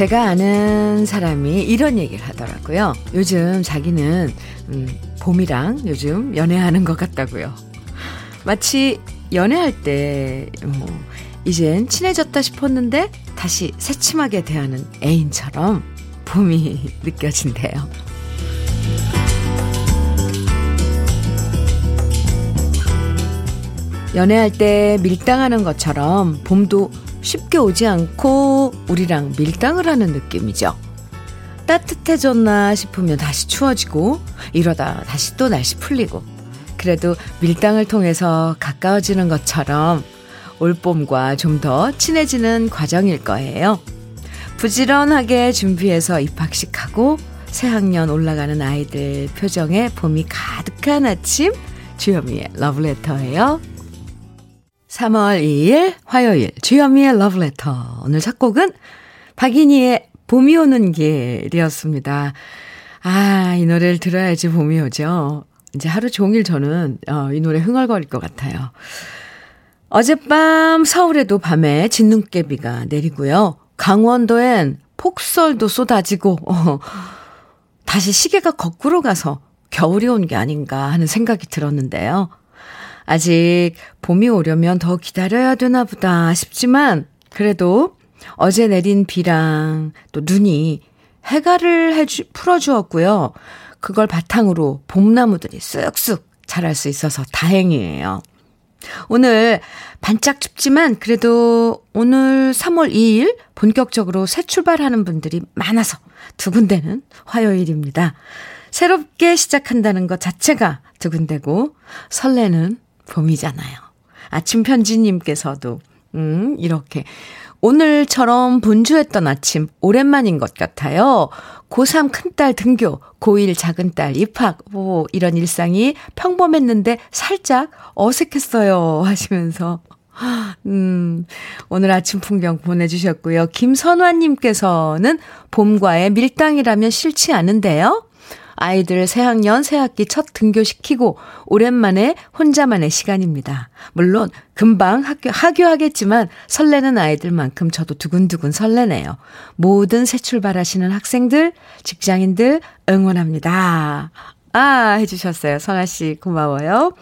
제가 아는 사람이 이런 얘기를 하더라고요. 요즘 자기는 음, 봄이랑 요즘 연애하는 것 같다고요. 마치 연애할 때 뭐, 이젠 친해졌다 싶었는데 다시 새침하게 대하는 애인처럼 봄이 느껴진대요. 연애할 때 밀당하는 것처럼 봄도 쉽게 오지 않고 우리랑 밀당을 하는 느낌이죠. 따뜻해졌나 싶으면 다시 추워지고 이러다 다시 또 날씨 풀리고 그래도 밀당을 통해서 가까워지는 것처럼 올봄과 좀 더 친해지는 과정일 거예요. 부지런하게 준비해서 입학식하고 새학년 올라가는 아이들 표정에 봄이 가득한 아침 주현미의 러브레터예요. 3월 2일 화요일 주현미의 러브레터 오늘 첫 곡은 박인희의 봄이 오는 길이었습니다. 아, 이 노래를 들어야지 봄이 오죠. 이제 하루 종일 저는 어, 이 노래 흥얼거릴 것 같아요. 어젯밤 서울에도 밤에 진눈깨비가 내리고요. 강원도엔 폭설도 쏟아지고 어, 다시 시계가 거꾸로 가서 겨울이 온 게 아닌가 하는 생각이 들었는데요. 아직 봄이 오려면 더 기다려야 되나 보다 싶지만 그래도 어제 내린 비랑 또 눈이 해가를 해주, 풀어주었고요. 그걸 바탕으로 봄나무들이 쑥쑥 자랄 수 있어서 다행이에요. 오늘 반짝 춥지만 그래도 오늘 3월 2일 본격적으로 새 출발하는 분들이 많아서 두근대는 화요일입니다. 새롭게 시작한다는 것 자체가 두근대고 설레는 봄이잖아요. 아침 편지님께서도, 음, 이렇게. 오늘처럼 분주했던 아침, 오랜만인 것 같아요. 고3 큰딸 등교, 고1 작은딸 입학, 뭐, 이런 일상이 평범했는데 살짝 어색했어요. 하시면서. 음, 오늘 아침 풍경 보내주셨고요. 김선화님께서는 봄과의 밀당이라면 싫지 않은데요? 아이들 새학년 새학기 첫 등교시키고 오랜만에 혼자만의 시간입니다. 물론 금방 학교, 하교하겠지만 설레는 아이들만큼 저도 두근두근 설레네요. 모든 새 출발하시는 학생들, 직장인들 응원합니다. 아, 해주셨어요. 선아씨, 고마워요.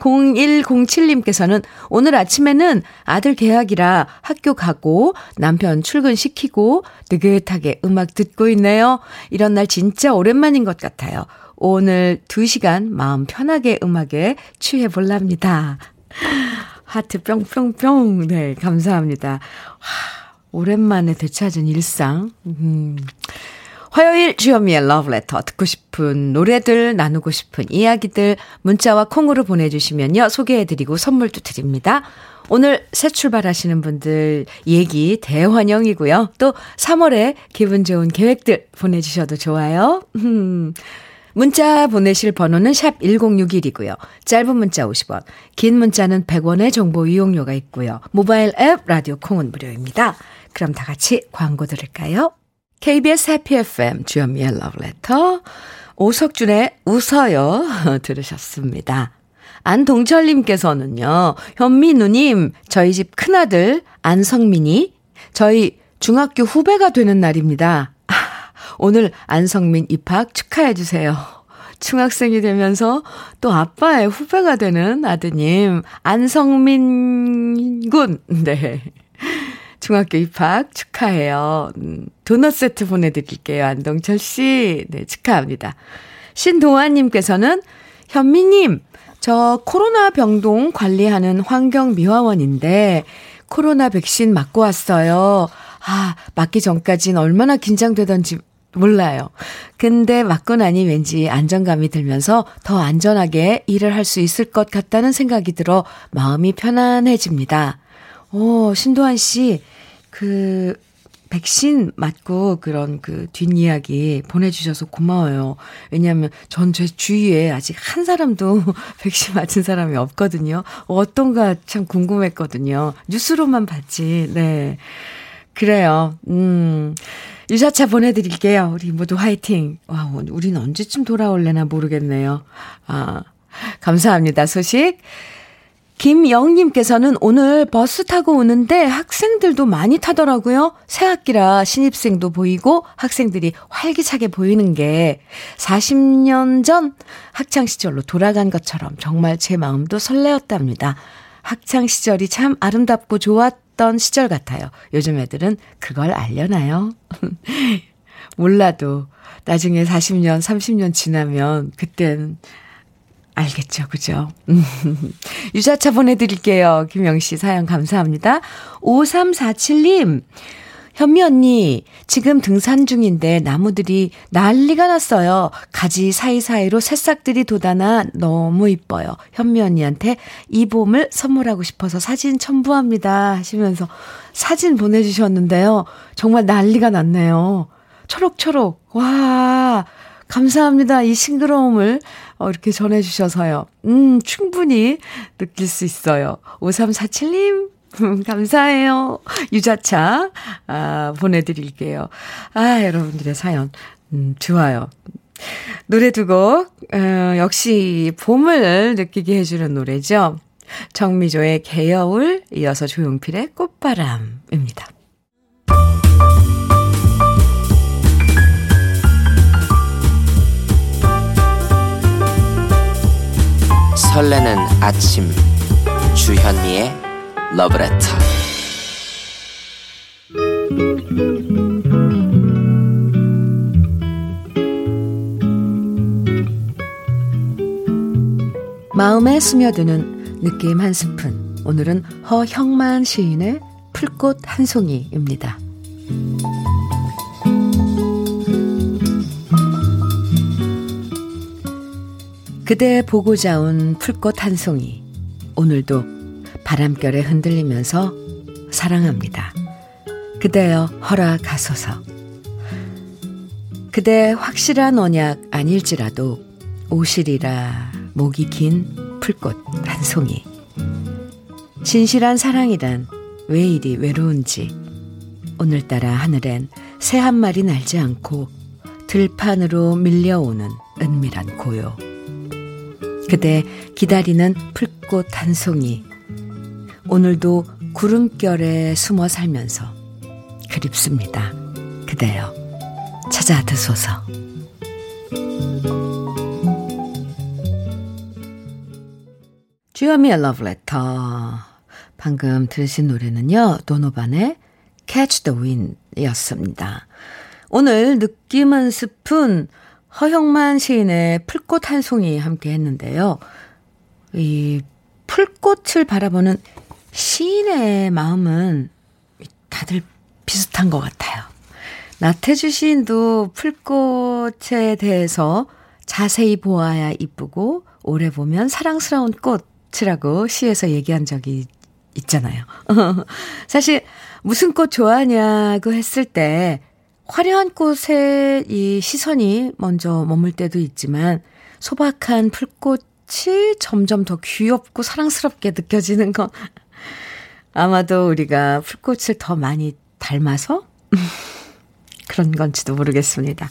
0107님께서는 오늘 아침에는 아들 개학이라 학교 가고 남편 출근시키고 느긋하게 음악 듣고 있네요. 이런 날 진짜 오랜만인 것 같아요. 오늘 2시간 마음 편하게 음악에 취해볼랍니다. 하트 뿅뿅뿅. 네, 감사합니다. 하, 오랜만에 되찾은 일상. 음. 화요일 주현미의 러브레터 듣고 싶은 노래들 나누고 싶은 이야기들 문자와 콩으로 보내주시면요 소개해드리고 선물도 드립니다. 오늘 새 출발하시는 분들 얘기 대환영이고요. 또 3월에 기분 좋은 계획들 보내주셔도 좋아요. 문자 보내실 번호는 샵 1061이고요. 짧은 문자 50원, 긴 문자는 100원의 정보 이용료가 있고요. 모바일 앱 라디오 콩은 무료입니다. 그럼 다 같이 광고 들을까요? KBS 해피 FM 주현미의 러브레터 오석준의 웃어요 들으셨습니다. 안동철님께서는요. 현미 누님 저희 집 큰아들 안성민이 저희 중학교 후배가 되는 날입니다. 오늘 안성민 입학 축하해 주세요. 중학생이 되면서 또 아빠의 후배가 되는 아드님 안성민 군. 네. 중학교 입학 축하해요. 음, 도넛 세트 보내드릴게요. 안동철 씨. 네, 축하합니다. 신동아님께서는 현미님, 저 코로나 병동 관리하는 환경미화원인데 코로나 백신 맞고 왔어요. 아, 맞기 전까진 얼마나 긴장되던지 몰라요. 근데 맞고 나니 왠지 안정감이 들면서 더 안전하게 일을 할 수 있을 것 같다는 생각이 들어 마음이 편안해집니다. 오, 신도환 씨, 그, 백신 맞고 그런 그 뒷이야기 보내주셔서 고마워요. 왜냐하면 전 제 주위에 아직 한 사람도 백신 맞은 사람이 없거든요. 어떤가 참 궁금했거든요. 뉴스로만 봤지. 네. 그래요. 음. 유자차 보내드릴게요. 우리 모두 화이팅. 와, 우린 언제쯤 돌아올래나 모르겠네요. 아, 감사합니다. 소식. 김영님께서는 오늘 버스 타고 오는데 학생들도 많이 타더라고요. 새학기라 신입생도 보이고 학생들이 활기차게 보이는 게 40년 전 학창시절로 돌아간 것처럼 정말 제 마음도 설레었답니다. 학창시절이 참 아름답고 좋았던 시절 같아요. 요즘 애들은 그걸 알려나요? 몰라도 나중에 40년, 30년 지나면 그땐 알겠죠, 그죠? 유자차 보내드릴게요. 김영 씨 사연 감사합니다. 5347님, 현미 언니, 지금 등산 중인데 나무들이 난리가 났어요. 가지 사이사이로 새싹들이 돋아나 너무 이뻐요. 현미 언니한테 이 봄을 선물하고 싶어서 사진 첨부합니다. 하시면서 사진 보내주셨는데요. 정말 난리가 났네요. 초록초록. 와, 감사합니다. 이 싱그러움을 어, 이렇게 전해주셔서요. 음, 충분히 느낄 수 있어요. 5347님, 감사해요. 유자차, 아, 보내드릴게요. 아, 여러분들의 사연, 음, 좋아요. 노래 두 곡, 어, 역시 봄을 느끼게 해주는 노래죠. 정미조의 개여울, 이어서 조용필의 꽃바람입니다. 설레는 아침. 주현미의 러브레터 마음에 스며드는 느낌 한 스푼. 오늘은 허형만 시인의 풀꽃 한 송이입니다. 그대 보고자 온 풀꽃 한 송이. 오늘도 바람결에 흔들리면서 사랑합니다. 그대여 허락하소서. 그대 확실한 언약 아닐지라도 오실이라 목이 긴 풀꽃 한 송이. 진실한 사랑이란 왜 이리 외로운지 오늘따라 하늘엔 새 한 마리 날지 않고 들판으로 밀려오는 은밀한 고요. 그대 기다리는 풀꽃 한 송이. 오늘도 구름결에 숨어 살면서 그립습니다. 그대여 찾아 드소서. 주여미의 러브레터. 방금 들으신 노래는요, 도노반의 Catch the Wind 이었습니다. 오늘 느낌 한 스푼 허형만 시인의 풀꽃 한 송이 함께 했는데요. 이 풀꽃을 바라보는 시인의 마음은 다들 비슷한 것 같아요. 나태주 시인도 풀꽃에 대해서 자세히 보아야 이쁘고 오래 보면 사랑스러운 꽃이라고 시에서 얘기한 적이 있잖아요. 사실 무슨 꽃 좋아하냐고 했을 때 화려한 꽃에 이 시선이 먼저 머물 때도 있지만 소박한 풀꽃이 점점 더 귀엽고 사랑스럽게 느껴지는 건 아마도 우리가 풀꽃을 더 많이 닮아서 그런 건지도 모르겠습니다.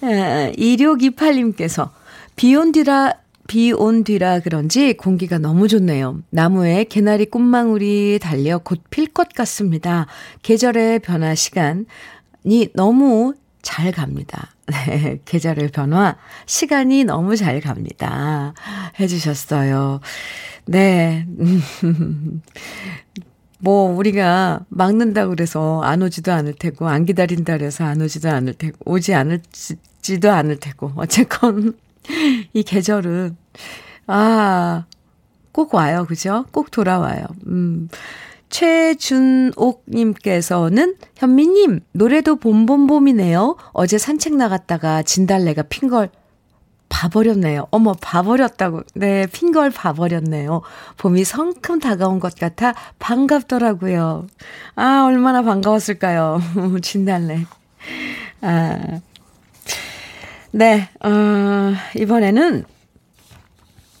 2628님께서 비온 뒤라 비 온 뒤라 그런지 공기가 너무 좋네요. 나무에 개나리 꽃망울이 달려 곧 필 것 같습니다. 계절의 변화 시간 이 너무 잘 갑니다. 네, 계절의 변화, 시간이 너무 잘 갑니다. 해주셨어요. 네. 뭐, 우리가 막는다고 그래서 안 오지도 않을 테고, 안 기다린다 그래서 안 오지도 않을 테고, 오지 않을지도 않을 테고, 어쨌건, 이 계절은, 아, 꼭 와요. 그죠? 꼭 돌아와요. 음. 최준옥님께서는 현미님 노래도 봄봄봄이네요. 어제 산책 나갔다가 진달래가 핀 걸 봐버렸네요. 어머 봐버렸다고. 네, 핀 걸 봐버렸네요. 봄이 성큼 다가온 것 같아 반갑더라고요. 아 얼마나 반가웠을까요. 진달래. 아. 네, 어, 이번에는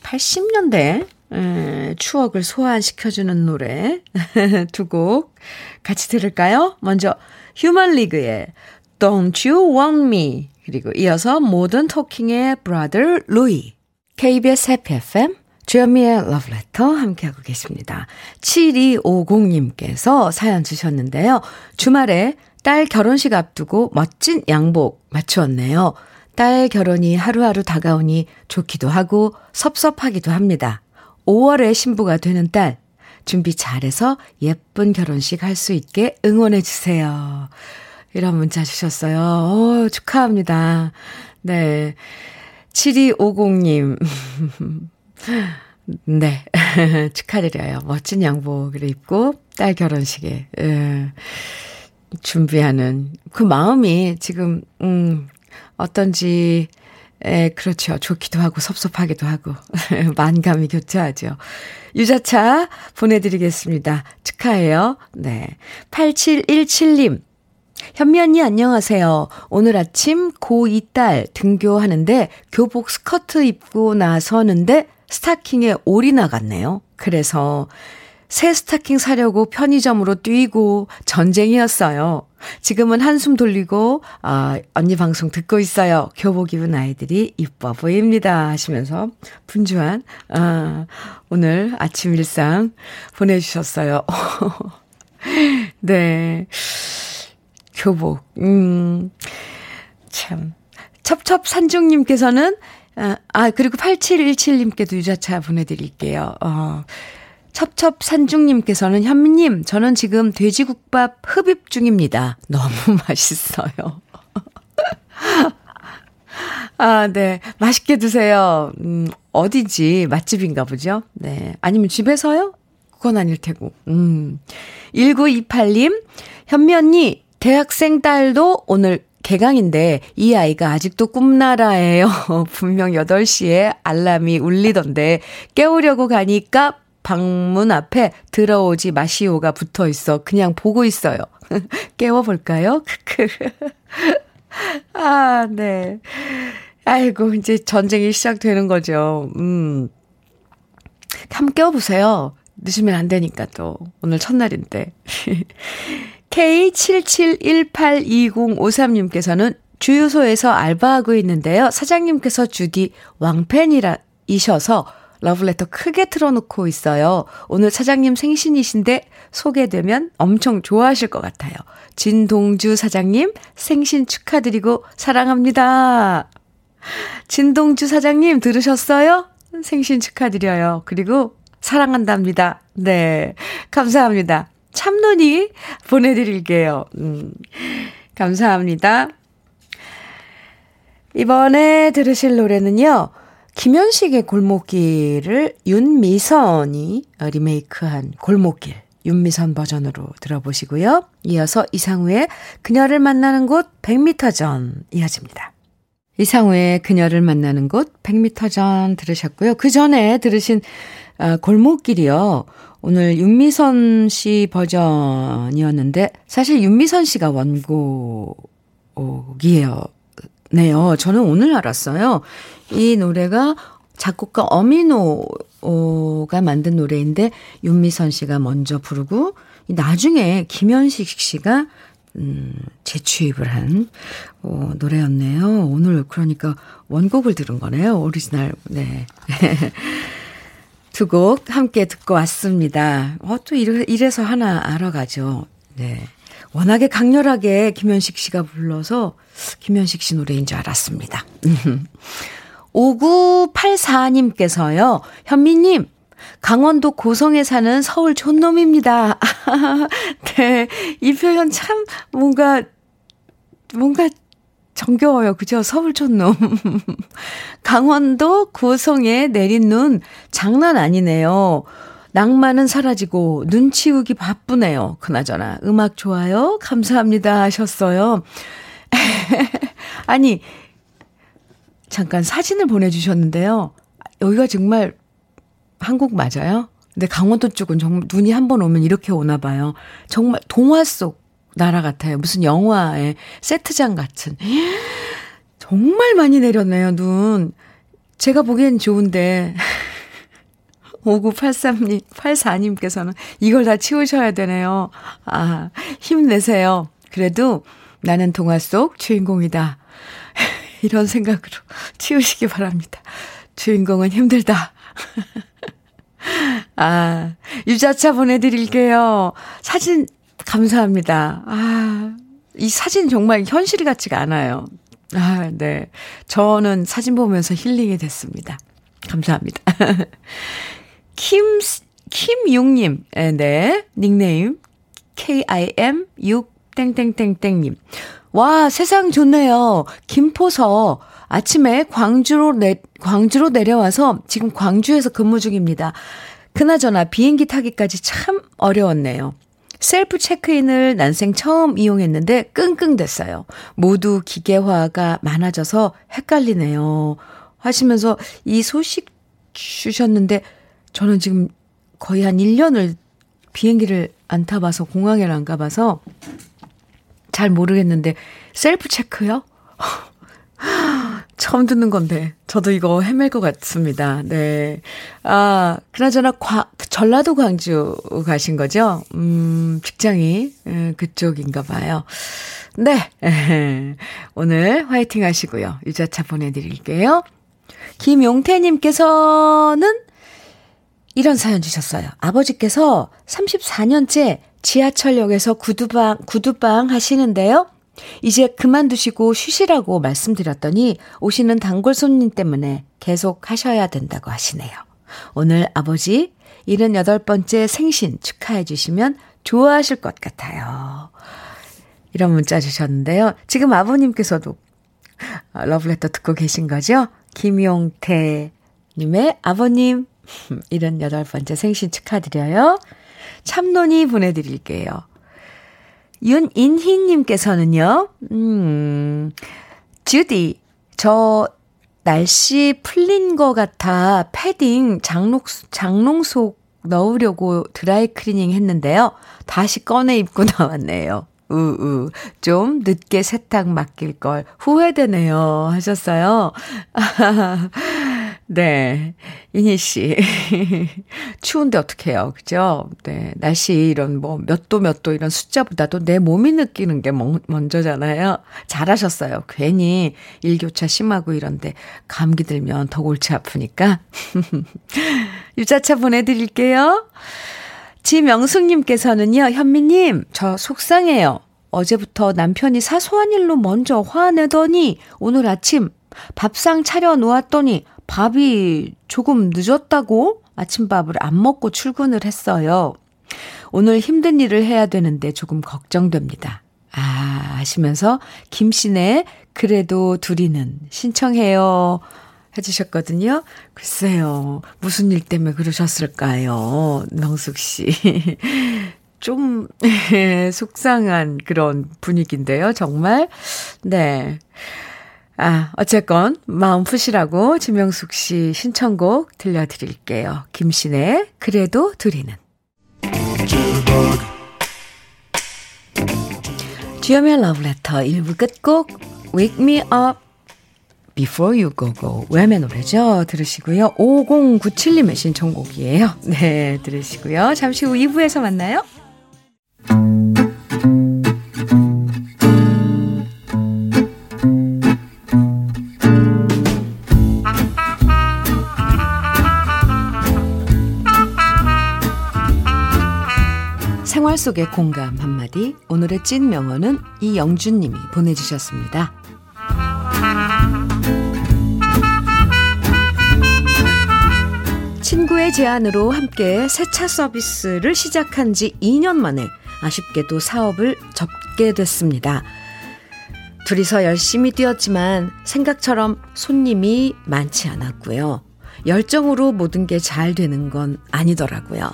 80년대 에, 추억을 소환시켜주는 노래 두 곡 같이 들을까요? 먼저 휴먼 리그의 Don't You Want Me 그리고 이어서 모던 토킹의 Brother Louie KBS 해피 FM 주현미의 러브레터 함께하고 계십니다. 7250님께서 사연 주셨는데요. 주말에 딸 결혼식 앞두고 멋진 양복 맞추었네요. 딸 결혼이 하루하루 다가오니 좋기도 하고 섭섭하기도 합니다. 5월에 신부가 되는 딸, 준비 잘해서 예쁜 결혼식 할 수 있게 응원해주세요. 이런 문자 주셨어요. 오, 축하합니다. 네. 7250님. 네. 축하드려요. 멋진 양복을 입고 딸 결혼식에, 예, 준비하는 그 마음이 지금, 음, 어떤지, 에, 그렇죠. 좋기도 하고 섭섭하기도 하고, 만감이 교차하죠. 유자차 보내드리겠습니다. 축하해요. 네. 8717님. 현미 언니 안녕하세요. 오늘 아침 고2 딸 등교하는데 교복 스커트 입고 나서는데 스타킹에 올이 나갔네요. 그래서 새 스타킹 사려고 편의점으로 뛰고 전쟁이었어요. 지금은 한숨 돌리고, 아, 언니 방송 듣고 있어요. 교복 입은 아이들이 이뻐 보입니다. 하시면서 분주한, 아, 오늘 아침 일상 보내 주셨어요. 네. 교복, 음, 참. 첩첩산중님께서는, 아, 아, 그리고 8717님께도 유자차 보내드릴게요. 어, 첩첩산중님께서는 현미님, 저는 지금 돼지국밥 흡입 중입니다. 너무 맛있어요. 아, 네. 맛있게 드세요. 음, 어디지? 맛집인가 보죠? 네. 아니면 집에서요? 그건 아닐 테고. 음. 1928님, 현미 언니, 대학생 딸도 오늘 개강인데 이 아이가 아직도 꿈나라예요. 분명 8시에 알람이 울리던데 깨우려고 가니까 방문 앞에 들어오지 마시오가 붙어 있어. 그냥 보고 있어요. 깨워볼까요? 크크. 아, 네. 아이고, 이제 전쟁이 시작되는 거죠. 음. 한번 깨워보세요. 늦으면 안 되니까 또. 오늘 첫날인데. K77182053님께서는 주유소에서 알바하고 있는데요. 사장님께서 주디 왕팬이라, 이셔서 러브레터 크게 틀어놓고 있어요. 오늘 사장님 생신이신데 소개되면 엄청 좋아하실 것 같아요. 진동주 사장님 생신 축하드리고 사랑합니다. 진동주 사장님 들으셨어요? 생신 축하드려요. 그리고 사랑한답니다. 네. 감사합니다. 참론이 보내드릴게요. 음, 감사합니다. 이번에 들으실 노래는요. 김현식의 골목길을 윤미선이 리메이크한 골목길 윤미선 버전으로 들어보시고요. 이어서 이상우의 그녀를 만나는 곳 100m 전 이어집니다. 이상우의 그녀를 만나는 곳 100m 전 들으셨고요. 그 전에 들으신 아, 골목길이요. 오늘 윤미선 씨 버전이었는데 사실 윤미선 씨가 원곡이에요. 네요. 저는 오늘 알았어요. 이 노래가 작곡가 어미노가 만든 노래인데 윤미선 씨가 먼저 부르고 나중에 김현식 씨가 음, 재취입을 한 어, 노래였네요. 오늘 그러니까 원곡을 들은 거네요. 오리지널. 네. 두 곡 함께 듣고 왔습니다. 어, 또 이래, 이래서 하나 알아가죠. 네. 워낙에 강렬하게 김현식 씨가 불러서 김현식 씨 노래인 줄 알았습니다. 5984님께서요, 현미님, 강원도 고성에 사는 서울 촌놈입니다. 네, 이 표현 참 뭔가, 뭔가 정겨워요. 그죠? 서울 촌놈. 강원도 고성에 내린 눈 장난 아니네요. 낭만은 사라지고 눈 치우기 바쁘네요. 그나저나 음악 좋아요. 감사합니다 하셨어요. 아니 잠깐 사진을 보내주셨는데요. 여기가 정말 한국 맞아요? 근데 강원도 쪽은 정말 눈이 한 번 오면 이렇게 오나 봐요. 정말 동화 속 나라 같아요. 무슨 영화의 세트장 같은. 정말 많이 내렸네요, 눈. 제가 보기엔 좋은데. 5983님, 84님께서는 이걸 다 치우셔야 되네요. 아, 힘내세요. 그래도 나는 동화 속 주인공이다. 이런 생각으로 치우시기 바랍니다. 주인공은 힘들다. 아, 유자차 보내드릴게요. 사진, 감사합니다. 아, 이 사진 정말 현실 같지가 않아요. 아, 네. 저는 사진 보면서 힐링이 됐습니다. 감사합니다. 킴, 김용님, 네. 닉네임, KIM6 땡땡땡땡님. 와, 세상 좋네요. 김포서 아침에 광주로 내, 광주로 내려와서 지금 광주에서 근무 중입니다. 그나저나 비행기 타기까지 참 어려웠네요. 셀프 체크인을 난생 처음 이용했는데 끙끙댔어요. 모두 기계화가 많아져서 헷갈리네요. 하시면서 이 소식 주셨는데 저는 지금 거의 한 1년을 비행기를 안 타봐서 공항에 안 가봐서 잘 모르겠는데 셀프 체크요? 처음 듣는 건데 저도 이거 헤맬 것 같습니다. 네. 아, 그나저나 과, 전라도 광주 가신 거죠? 음, 직장이 음, 그쪽인가 봐요. 네. 오늘 화이팅 하시고요. 유자차 보내 드릴게요. 김용태 님께서는 이런 사연 주셨어요. 아버지께서 34년째 지하철역에서 구두방, 구두방 하시는데요. 이제 그만두시고 쉬시라고 말씀드렸더니 오시는 단골 손님 때문에 계속 하셔야 된다고 하시네요. 오늘 아버지 78번째 생신 축하해 주시면 좋아하실 것 같아요. 이런 문자 주셨는데요. 지금 아버님께서도 러브레터 듣고 계신 거죠? 김용태 님의 아버님 78번째 생신 축하드려요. 참론이 보내드릴게요. 윤인희님께서는요, 음, 주디, 저 날씨 풀린 것 같아 패딩 장롱, 장롱 속 넣으려고 드라이 클리닝 했는데요. 다시 꺼내 입고 나왔네요. 우우. 좀 늦게 세탁 맡길 걸 후회되네요. 하셨어요. 네. 이니 씨. 추운데 어떡해요. 그죠? 네. 날씨 이런 뭐 몇 도 몇 도 이런 숫자보다도 내 몸이 느끼는 게 먼저잖아요. 잘하셨어요. 괜히 일교차 심하고 이런데 감기 들면 더 골치 아프니까. 유자차 보내드릴게요. 지명숙님께서는요, 현미님, 저 속상해요. 어제부터 남편이 사소한 일로 먼저 화내더니 오늘 아침 밥상 차려 놓았더니 밥이 조금 늦었다고 아침밥을 안 먹고 출근을 했어요. 오늘 힘든 일을 해야 되는데 조금 걱정됩니다. 아, 하시면서 김씨네 그래도 둘이는 신청해요. 해주셨거든요. 글쎄요. 무슨 일 때문에 그러셨을까요? 명숙 씨. 좀, 속상한 그런 분위기인데요. 정말. 네. 아, 어쨌건, 마음 푸시라고 지명숙 씨 신청곡 들려드릴게요. 김신의 그래도 둘이는. 주여의 러브레터 1부 끝곡 Wake Me Up Before You Go Go 외매 노래죠. 들으시고요. 5097님의 신청곡이에요. 네, 들으시고요. 잠시 후 2부에서 만나요. 속의 공감 한마디 오늘의 찐 명언은 이영준 님이 보내주셨습니다. 친구의 제안으로 함께 세차 서비스를 시작한 지 2년 만에 아쉽게도 사업을 접게 됐습니다. 둘이서 열심히 뛰었지만 생각처럼 손님이 많지 않았고요. 열정으로 모든 게 잘 되는 건 아니더라고요.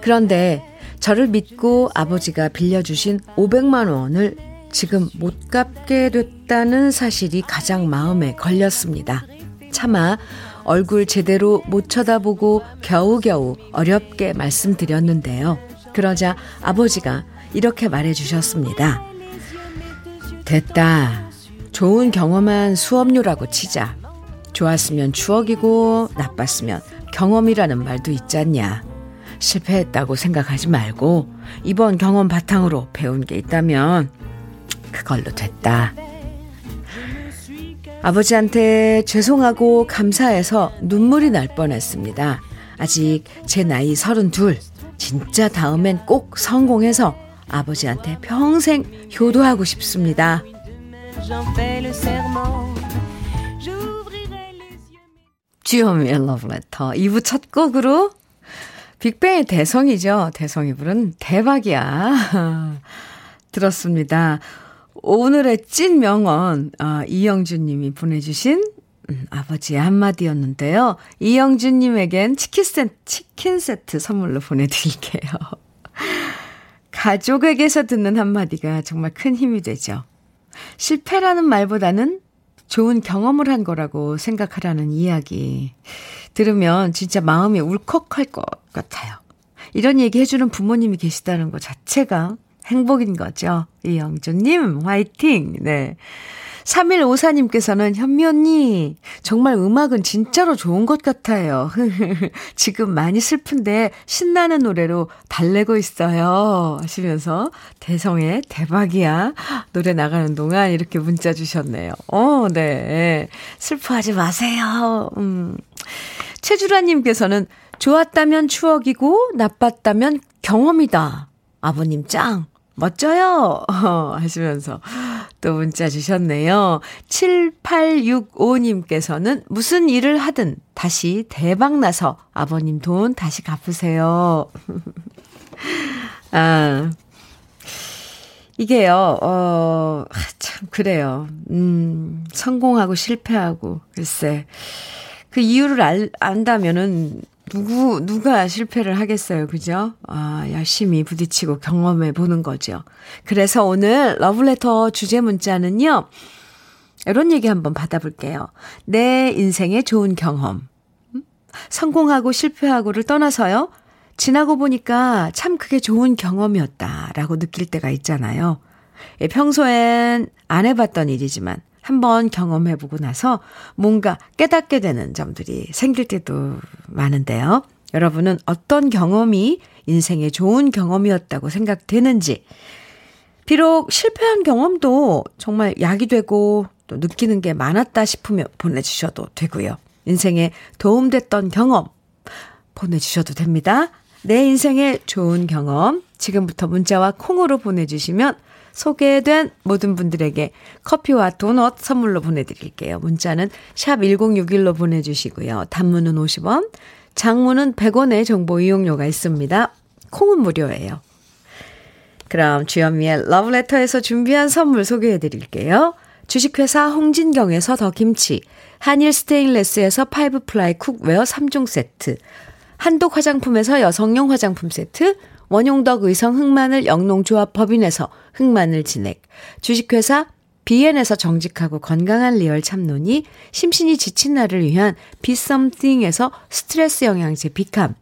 그런데 저를 믿고 아버지가 빌려주신 500만 원을 지금 못 갚게 됐다는 사실이 가장 마음에 걸렸습니다. 차마 얼굴 제대로 못 쳐다보고 겨우겨우 어렵게 말씀드렸는데요. 그러자 아버지가 이렇게 말해 주셨습니다. 됐다. 좋은 경험한 수업료라고 치자. 좋았으면 추억이고 나빴으면 경험이라는 말도 있지 않냐. 실패했다고 생각하지 말고 이번 경험 바탕으로 배운 게 있다면 그걸로 됐다. 아버지한테 죄송하고 감사해서 눈물이 날 뻔했습니다. 아직 제 나이 32. 진짜 다음엔 꼭 성공해서 아버지한테 평생 효도하고 싶습니다. 주현미의 러브레터 2부 첫 곡으로 빅뱅의 대성이죠. 대성이 부른 대박이야. 들었습니다. 오늘의 찐 명언, 아, 이영준 님이 보내주신 음, 아버지의 한마디였는데요. 이영준 님에겐 치킨 세트, 치킨 세트 선물로 보내드릴게요. 가족에게서 듣는 한마디가 정말 큰 힘이 되죠. 실패라는 말보다는 좋은 경험을 한 거라고 생각하라는 이야기. 들으면 진짜 마음이 울컥할 것 같아요. 이런 얘기 해주는 부모님이 계시다는 것 자체가 행복인 거죠. 이영주님, 화이팅! 네. 3154님께서는 현미 언니, 정말 음악은 진짜로 좋은 것 같아요. 지금 많이 슬픈데 신나는 노래로 달래고 있어요. 하시면서 대성의 대박이야. 노래 나가는 동안 이렇게 문자 주셨네요. 어, 네. 슬퍼하지 마세요. 음. 최주라님께서는 좋았다면 추억이고 나빴다면 경험이다. 아버님 짱. 멋져요! 하시면서 또 문자 주셨네요. 7865님께서는 무슨 일을 하든 다시 대박나서 아버님 돈 다시 갚으세요. 아, 이게요, 어, 참, 그래요. 음, 성공하고 실패하고, 글쎄. 그 이유를 알, 안다면은 누구, 누가 실패를 하겠어요. 그죠? 아, 열심히 부딪히고 경험해 보는 거죠. 그래서 오늘 러블레터 주제 문자는요. 이런 얘기 한번 받아볼게요. 내 인생의 좋은 경험. 음? 성공하고 실패하고를 떠나서요. 지나고 보니까 참 그게 좋은 경험이었다라고 느낄 때가 있잖아요. 예, 평소엔 안 해봤던 일이지만 한번 경험해보고 나서 뭔가 깨닫게 되는 점들이 생길 때도 많은데요. 여러분은 어떤 경험이 인생의 좋은 경험이었다고 생각되는지, 비록 실패한 경험도 정말 약이 되고 또 느끼는 게 많았다 싶으면 보내주셔도 되고요. 인생에 도움됐던 경험 보내주셔도 됩니다. 내 인생의 좋은 경험 지금부터 문자와 콩으로 보내주시면 소개된 모든 분들에게 커피와 도넛 선물로 보내드릴게요. 문자는 샵 1061로 보내주시고요. 단문은 50원, 장문은 100원의 정보 이용료가 있습니다. 콩은 무료예요. 그럼 주현미의 러브레터에서 준비한 선물 소개해 드릴게요. 주식회사 홍진경에서 더 김치, 한일 스테인레스에서 five ply cookware 3종 세트, 한독 화장품에서 여성용 화장품 세트, 원용덕 의성 흑마늘 영농조합 법인에서 흑마늘 진액, 주식회사 비엔에서 정직하고 건강한 리얼 참논이 심신이 지친 날을 위한 비썸띵에서 스트레스 영양제 비캄,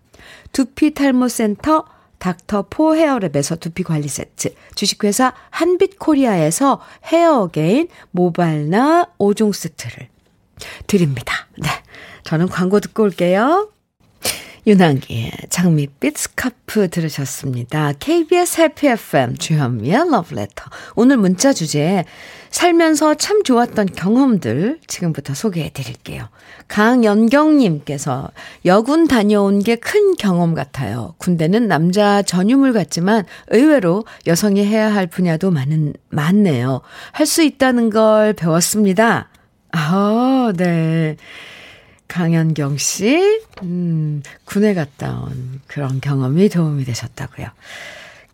두피 탈모 센터 닥터 포 헤어랩에서 두피 관리 세트, 주식회사 한빛 코리아에서 헤어 게인 모발나 5종 세트를 드립니다. 네. 저는 광고 듣고 올게요. 윤한기의 장밋빛 스카프 들으셨습니다. KBS 해피 FM 주현미의 러브레터. 오늘 문자 주제 살면서 참 좋았던 경험들 지금부터 소개해 드릴게요. 강연경님께서 여군 다녀온 게 큰 경험 같아요. 군대는 남자 전유물 같지만 의외로 여성이 해야 할 분야도 많은, 많네요. 할 수 있다는 걸 배웠습니다. 아, 네. 강현경 씨, 음, 군에 갔다 온 그런 경험이 도움이 되셨다고요.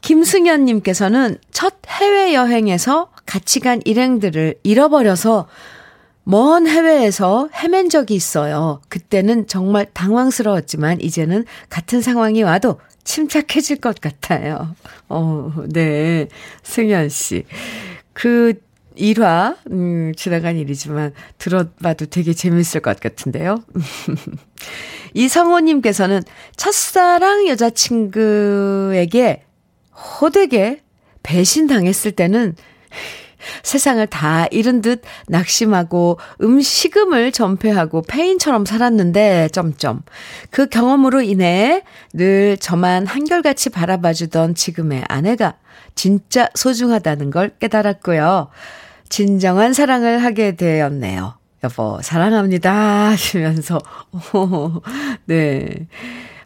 김승현님께서는 첫 해외여행에서 같이 간 일행들을 잃어버려서 먼 해외에서 헤맨 적이 있어요. 그때는 정말 당황스러웠지만 이제는 같은 상황이 와도 침착해질 것 같아요. 어, 네. 승현 씨. 그 1화, 음, 지나간 일이지만 들어봐도 되게 재밌을 것 같은데요. 이성호님께서는 첫사랑 여자친구에게 호되게 배신당했을 때는 세상을 다 잃은 듯 낙심하고 음식음을 전폐하고 페인처럼 살았는데, 점점. 그 경험으로 인해 늘 저만 한결같이 바라봐주던 지금의 아내가 진짜 소중하다는 걸 깨달았고요. 진정한 사랑을 하게 되었네요. 여보, 사랑합니다. 하시면서, 오, 네.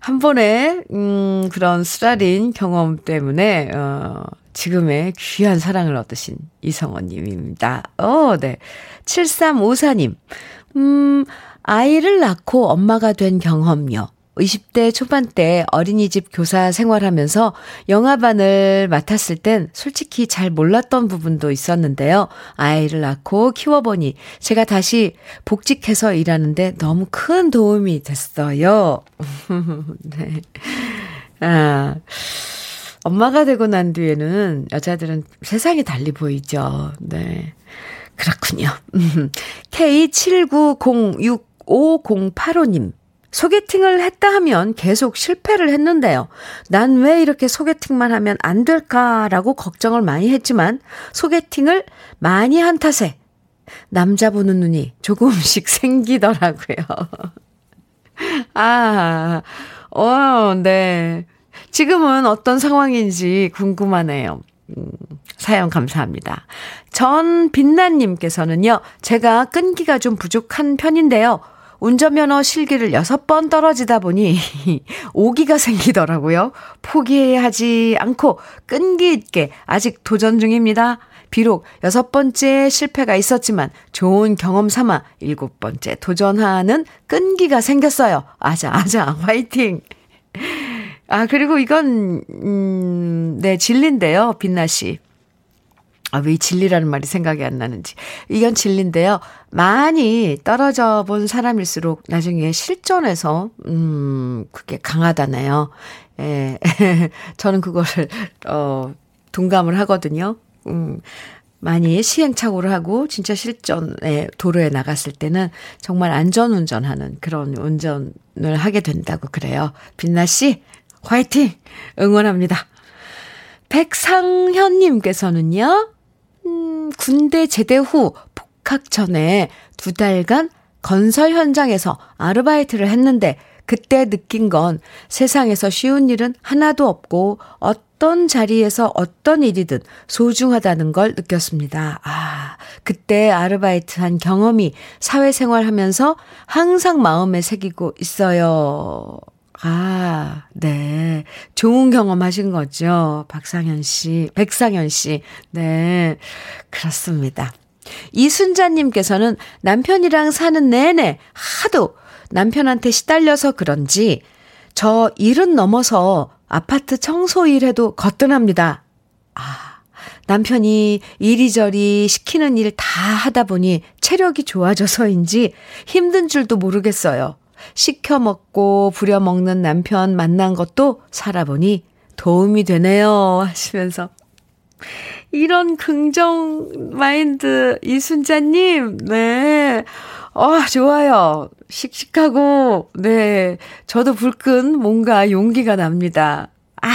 한 번에, 음, 그런 쓰라린 경험 때문에, 어, 지금의 귀한 사랑을 얻으신 이성원 님입니다. 어, 네. 7354님, 음, 아이를 낳고 엄마가 된 경험요. 20대 초반 때 어린이집 교사 생활하면서 영화반을 맡았을 땐 솔직히 잘 몰랐던 부분도 있었는데요. 아이를 낳고 키워보니 제가 다시 복직해서 일하는데 너무 큰 도움이 됐어요. 네. 아, 엄마가 되고 난 뒤에는 여자들은 세상이 달리 보이죠. 네. 그렇군요. K79065085님. 소개팅을 했다 하면 계속 실패를 했는데요. 난 왜 이렇게 소개팅만 하면 안 될까라고 걱정을 많이 했지만 소개팅을 많이 한 탓에 남자 보는 눈이 조금씩 생기더라고요. 아, 어, 네. 지금은 어떤 상황인지 궁금하네요. 음, 사연 감사합니다. 전 빛나님께서는요, 제가 끈기가 좀 부족한 편인데요. 운전면허 실기를 6번 떨어지다 보니 오기가 생기더라고요. 포기해야 하지 않고 끈기 있게 아직 도전 중입니다. 비록 여섯 번째 실패가 있었지만 좋은 경험 삼아 일곱 번째 도전하는 끈기가 생겼어요. 아자, 아자, 화이팅! 아, 그리고 이건, 음, 네, 진리인데요, 빛나 씨. 아, 왜 진리라는 말이 생각이 안 나는지. 이건 진리인데요. 많이 떨어져 본 사람일수록 나중에 실전에서, 음, 그게 강하다네요. 예. 저는 그거를, 어, 동감을 하거든요. 음, 많이 시행착오를 하고 진짜 실전에 도로에 나갔을 때는 정말 안전 운전하는 그런 운전을 하게 된다고 그래요. 빛나 씨, 화이팅! 응원합니다. 백상현님께서는요, 음, 군대 제대 후 복학 전에 두 달간 건설 현장에서 아르바이트를 했는데 그때 느낀 건 세상에서 쉬운 일은 하나도 없고 어떤 자리에서 어떤 일이든 소중하다는 걸 느꼈습니다. 아, 그때 아르바이트 한 경험이 사회생활 하면서 항상 마음에 새기고 있어요. 아, 네. 좋은 경험 하신 거죠. 박상현 씨, 백상현 씨. 네. 그렇습니다. 이순자님께서는 남편이랑 사는 내내 하도 남편한테 시달려서 그런지 저 일은 넘어서 아파트 청소 일해도 거뜬합니다. 아, 남편이 이리저리 시키는 일 다 하다 보니 체력이 좋아져서인지 힘든 줄도 모르겠어요. 시켜 먹고 부려 먹는 남편 만난 것도 살아보니 도움이 되네요. 하시면서. 이런 긍정 마인드, 이순자님, 네. 어, 좋아요. 씩씩하고, 네. 저도 불끈 뭔가 용기가 납니다. 아.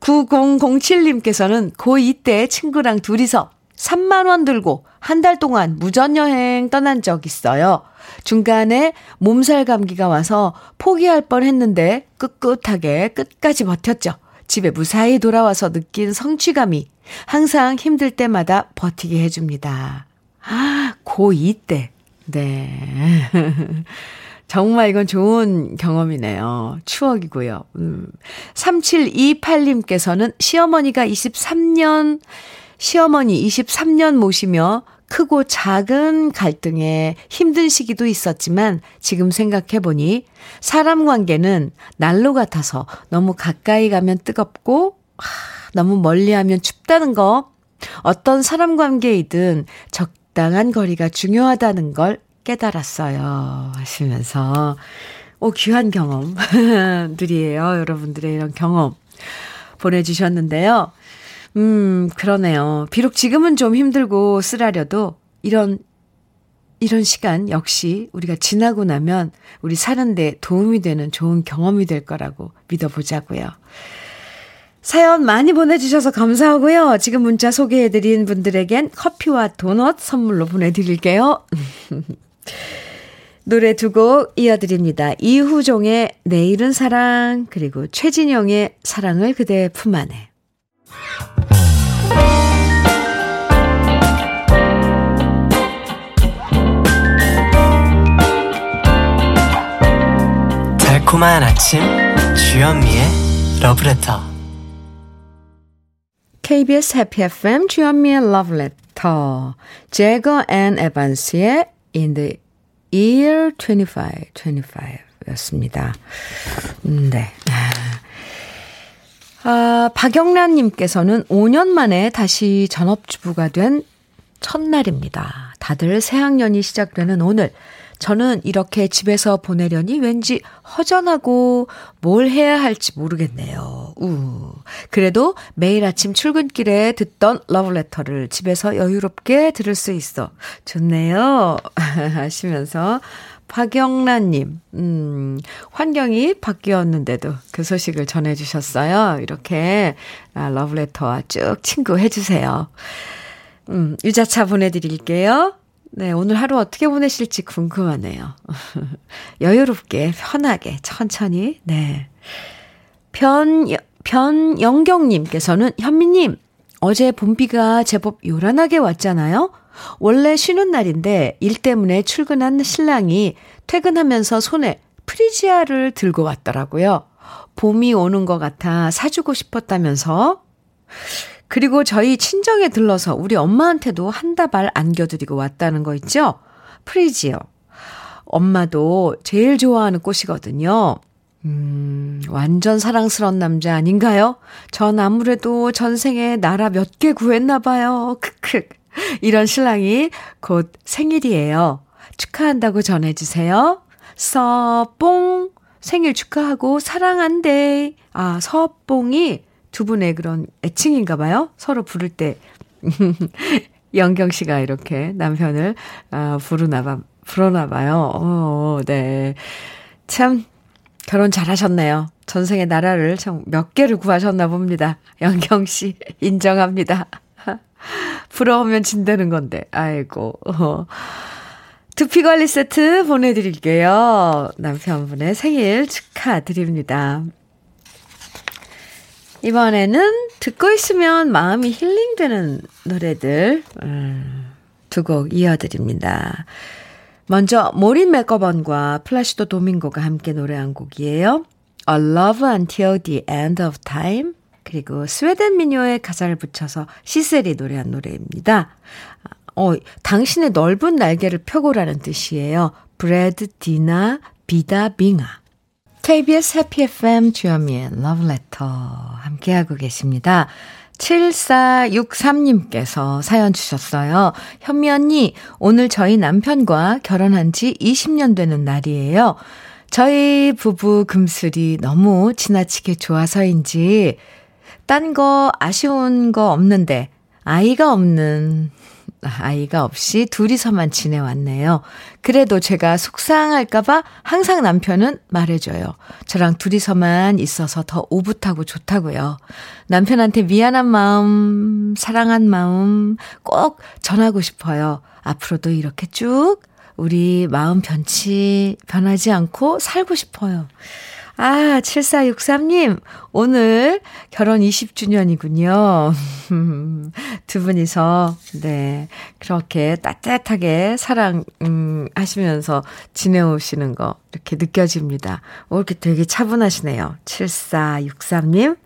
9007님께서는 고2 때 친구랑 둘이서 3만원 들고 한 달 동안 무전여행 떠난 적 있어요. 중간에 몸살 감기가 와서 포기할 뻔 했는데 꿋꿋하게 끝까지 버텼죠. 집에 무사히 돌아와서 느낀 성취감이 항상 힘들 때마다 버티게 해줍니다. 아, 고2 때. 네. 정말 이건 좋은 경험이네요. 추억이고요. 음. 3728님께서는 시어머니가 23년, 시어머니 23년 모시며 크고 작은 갈등에 힘든 시기도 있었지만 지금 생각해보니 사람 관계는 난로 같아서 너무 가까이 가면 뜨겁고 너무 멀리 하면 춥다는 거. 어떤 사람 관계이든 적당한 거리가 중요하다는 걸 깨달았어요. 하시면서. 오 귀한 경험들이에요. 여러분들의 이런 경험 보내주셨는데요 음, 그러네요. 비록 지금은 좀 힘들고 쓰라려도 이런 이런 시간 역시 우리가 지나고 나면 우리 사는데 도움이 되는 좋은 경험이 될 거라고 믿어보자고요. 사연 많이 보내주셔서 감사하고요. 지금 문자 소개해드린 분들에겐 커피와 도넛 선물로 보내드릴게요. 노래 두 곡 이어드립니다. 이후종의 내일은 사랑, 그리고 최진영의 사랑을 그대 품 안에. 달콤한 아침 주현미의 러브레터 KBS 해피 FM 주현미의 러브레터 Zager and Evans의 In the Year 25, 25였습니다. 음, 네. 아, 박영란 님께서는 5년 만에 다시 전업주부가 된 첫날입니다. 다들 새학년이 시작되는 오늘, 저는 이렇게 집에서 보내려니 왠지 허전하고 뭘 해야 할지 모르겠네요. 우. 그래도 매일 아침 출근길에 듣던 러브레터를 집에서 여유롭게 들을 수 있어 좋네요. 하시면서 박영란님, 음, 환경이 바뀌었는데도 그 소식을 전해주셨어요. 이렇게 아, 러브레터와 쭉 친구 해주세요. 음, 유자차 보내드릴게요. 네, 오늘 하루 어떻게 보내실지 궁금하네요. 여유롭게, 편하게, 천천히, 네. 변, 변영경님께서는, 현미님, 어제 봄비가 제법 요란하게 왔잖아요? 원래 쉬는 날인데 일 때문에 출근한 신랑이 퇴근하면서 손에 프리지아를 들고 왔더라고요. 봄이 오는 것 같아 사주고 싶었다면서. 그리고 저희 친정에 들러서 우리 엄마한테도 한 다발 안겨드리고 왔다는 거 있죠? 프리지어. 엄마도 제일 좋아하는 꽃이거든요. 음, 완전 사랑스러운 남자 아닌가요? 전 아무래도 전생에 나라 몇 개 구했나 봐요. 크크. 이런 신랑이 곧 생일이에요. 축하한다고 전해주세요. 서뽕 생일 축하하고 사랑한대. 아, 서뽕이 두 분의 그런 애칭인가 봐요. 서로 부를 때. 영경 씨가 이렇게 남편을 아, 부르나 봐, 부르나 봐요. 어, 네. 참 결혼 잘하셨네요. 전생의 나라를 참 몇 개를 구하셨나 봅니다. 영경 씨 인정합니다. 부러우면 진다는 건데. 아이고. 어. 두피 관리 세트 보내드릴게요. 남편분의 생일 축하드립니다. 이번에는 듣고 있으면 마음이 힐링되는 노래들 음, 두 곡 이어드립니다. 먼저 모린 맥거번과 플라시도 도밍고가 함께 노래한 곡이에요. A Love Until the End of Time 그리고 스웨덴 민요에 가사를 붙여서 시셀이 노래한 노래입니다. 어, 당신의 넓은 날개를 펴고라는 뜻이에요. Bred dina 비다 빙하 KBS 해피 FM 주현미의 러브레터 함께하고 계십니다. 7463님께서 사연 주셨어요. 현미 언니, 오늘 저희 남편과 결혼한 지 20년 되는 날이에요. 저희 부부 금슬이 너무 지나치게 좋아서인지, 딴 거 아쉬운 거 없는데, 아이가 없는 아이가 없이 둘이서만 지내왔네요. 그래도 제가 속상할까봐 항상 남편은 말해줘요. 저랑 둘이서만 있어서 더 오붓하고 좋다고요. 남편한테 미안한 마음, 사랑한 마음 꼭 전하고 싶어요. 앞으로도 이렇게 쭉 우리 마음 변치, 변하지 않고 살고 싶어요. 아, 7463님, 오늘 결혼 20주년이군요. 두 분이서, 네, 그렇게 따뜻하게 사랑, 음, 하시면서 지내오시는 거, 이렇게 느껴집니다. 오, 이렇게 되게 차분하시네요. 7463님,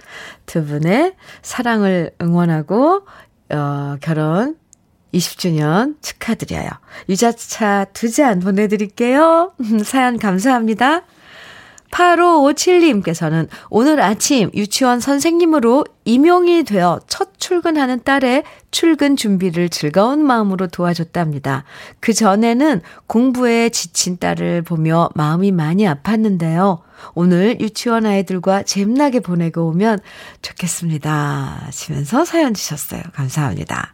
두 분의 사랑을 응원하고, 어, 결혼 20주년 축하드려요. 유자차 두 잔 보내드릴게요. 사연 감사합니다. 8557님께서는 오늘 아침 유치원 선생님으로 임용이 되어 첫 출근하는 딸의 출근 준비를 즐거운 마음으로 도와줬답니다. 그 전에는 공부에 지친 딸을 보며 마음이 많이 아팠는데요. 오늘 유치원 아이들과 잼나게 보내고 오면 좋겠습니다. 하시면서 사연 주셨어요. 감사합니다.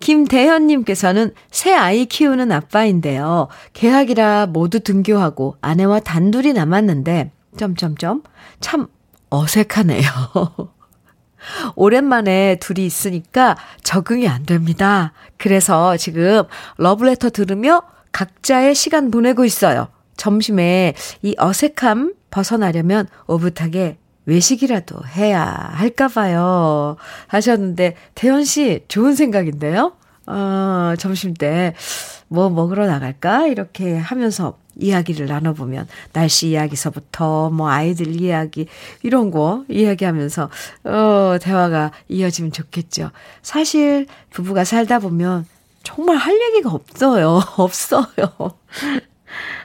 김대현님께서는 새 아이 키우는 아빠인데요. 개학이라 모두 등교하고 아내와 단둘이 남았는데, 점점점, 참 어색하네요. 오랜만에 둘이 있으니까 적응이 안 됩니다. 그래서 지금 러브레터 들으며 각자의 시간 보내고 있어요. 점심에 이 어색함 벗어나려면 오붓하게 외식이라도 해야 할까 봐요. 하셨는데, 태연 씨, 좋은 생각인데요? 어, 점심 때, 뭐 먹으러 나갈까? 이렇게 하면서 이야기를 나눠보면 날씨 이야기서부터 뭐 아이들 이야기 이런 거 이야기하면서 어 대화가 이어지면 좋겠죠. 사실 부부가 살다 보면 정말 할 얘기가 없어요. 없어요.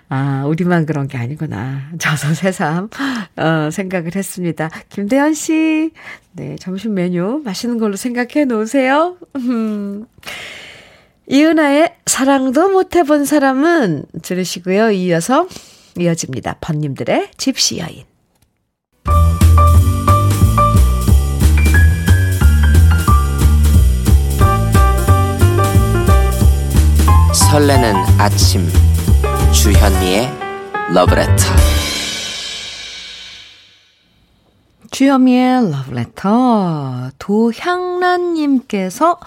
아, 우리만 그런 게 아니구나. 저도 새삼, 어, 생각을 했습니다. 김대현 씨, 네, 점심 메뉴 맛있는 걸로 생각해 놓으세요. 음. 이은아의 사랑도 못 해본 사람은 들으시고요. 이어서 이어집니다. 번님들의 집시 여인. 설레는 아침 주현미의 러브레터 주현미의 러브레터 도향란님께서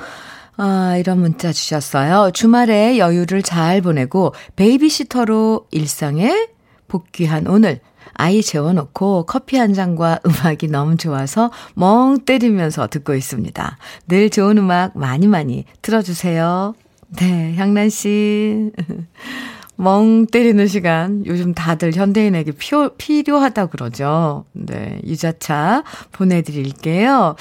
아, 이런 문자 주셨어요. 주말에 여유를 잘 보내고 베이비시터로 일상에 복귀한 오늘 아이 재워놓고 커피 한 잔과 음악이 너무 좋아서 멍 때리면서 듣고 있습니다. 늘 좋은 음악 많이 많이 들어주세요. 네, 향란 씨. 멍 때리는 시간 요즘 다들 현대인에게 필요, 필요하다 그러죠. 네, 유자차 보내드릴게요.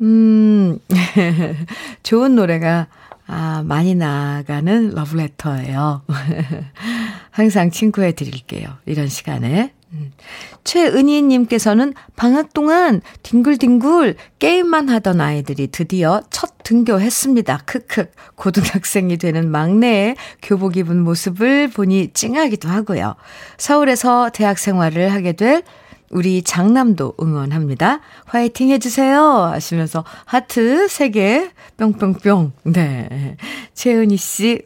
음, 좋은 노래가 아, 많이 나가는 러브레터예요. 항상 친구해 드릴게요. 이런 시간에. 음. 최은희님께서는 방학 동안 뒹굴뒹굴 게임만 하던 아이들이 드디어 첫 등교했습니다. 크크. 고등학생이 되는 막내의 교복 입은 모습을 보니 찡하기도 하고요. 서울에서 대학 생활을 하게 될 우리 장남도 응원합니다. 화이팅 해주세요. 하시면서 하트 3개 뿅뿅뿅. 네. 최은희 씨.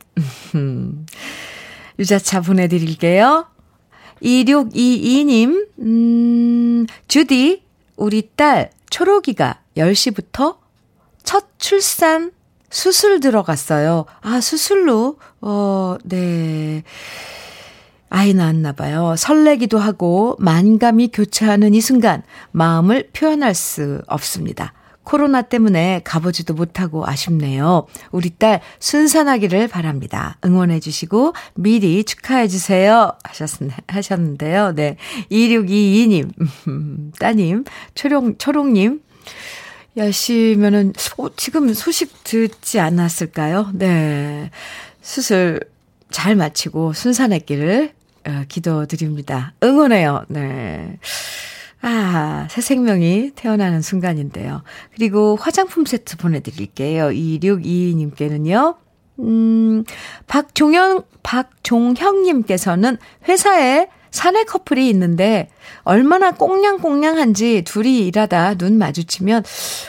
유자차 보내드릴게요. 2622님, 음, 주디, 우리 딸 초록이가 10시부터 첫 출산 수술 들어갔어요. 아, 수술로, 어, 네. 아이 낳았나 봐요. 설레기도 하고 만감이 교차하는 이 순간 마음을 표현할 수 없습니다. 코로나 때문에 가보지도 못하고 아쉽네요. 우리 딸 순산하기를 바랍니다. 응원해 주시고 미리 축하해 주세요. 하셨, 하셨는데요. 네. 2622님, 따님, 초롱, 초롱님. 야시면은, 어, 지금 소식 듣지 않았을까요? 네. 수술 잘 마치고 순산했기를 어, 기도드립니다. 응원해요. 네. 아, 새 생명이 태어나는 순간인데요. 그리고 화장품 세트 보내드릴게요. 2622님께는요. 음, 박종현, 박종형님께서는 회사에 사내 커플이 있는데 얼마나 꽁냥꽁냥한지 둘이 일하다 눈 마주치면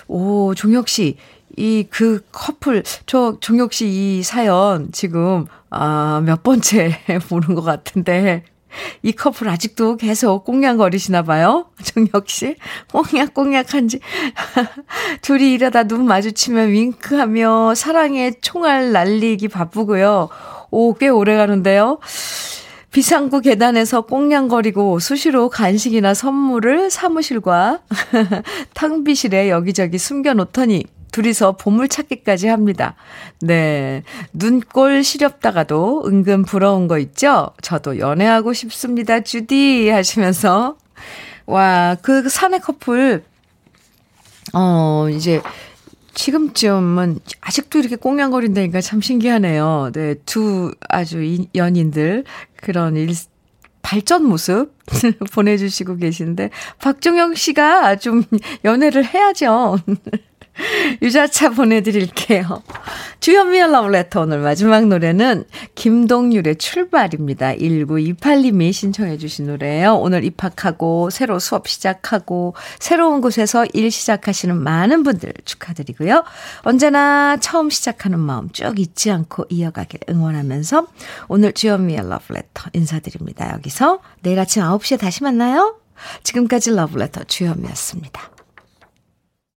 오 종혁 씨 이 그 커플 저 종혁 씨 이 사연 지금 아몇 번째 보는 것 같은데 이 커플 아직도 계속 꽁냥거리시나 봐요. 정혁 씨. 꽁냥꽁냥한 지. 둘이 이러다 눈 마주치면 윙크하며 사랑의 총알 날리기 바쁘고요. 오, 꽤 오래 가는데요. 비상구 계단에서 꽁냥거리고 수시로 간식이나 선물을 사무실과 탕비실에 여기저기 숨겨놓더니 둘이서 보물 찾기까지 합니다. 네. 눈꼴 시렵다가도 은근 부러운 거 있죠? 저도 연애하고 싶습니다, 주디. 하시면서. 와, 그 사내 커플, 어, 이제, 지금쯤은 아직도 이렇게 꽁냥거린다니까 참 신기하네요. 네, 두 아주 연인들 그런 일, 발전 모습 보내주시고 계신데, 박종영 씨가 좀 연애를 해야죠. 유자차 보내드릴게요. 주현미의 러브레터 오늘 마지막 노래는 김동률의 출발입니다. 1928님이 신청해 주신 노래예요. 오늘 입학하고 새로 수업 시작하고 새로운 곳에서 일 시작하시는 많은 분들 축하드리고요. 언제나 처음 시작하는 마음 쭉 잊지 않고 이어가길 응원하면서 오늘 주현미의 러브레터 인사드립니다. 여기서 내일 아침 9시에 다시 만나요. 지금까지 러브레터 주현미였습니다.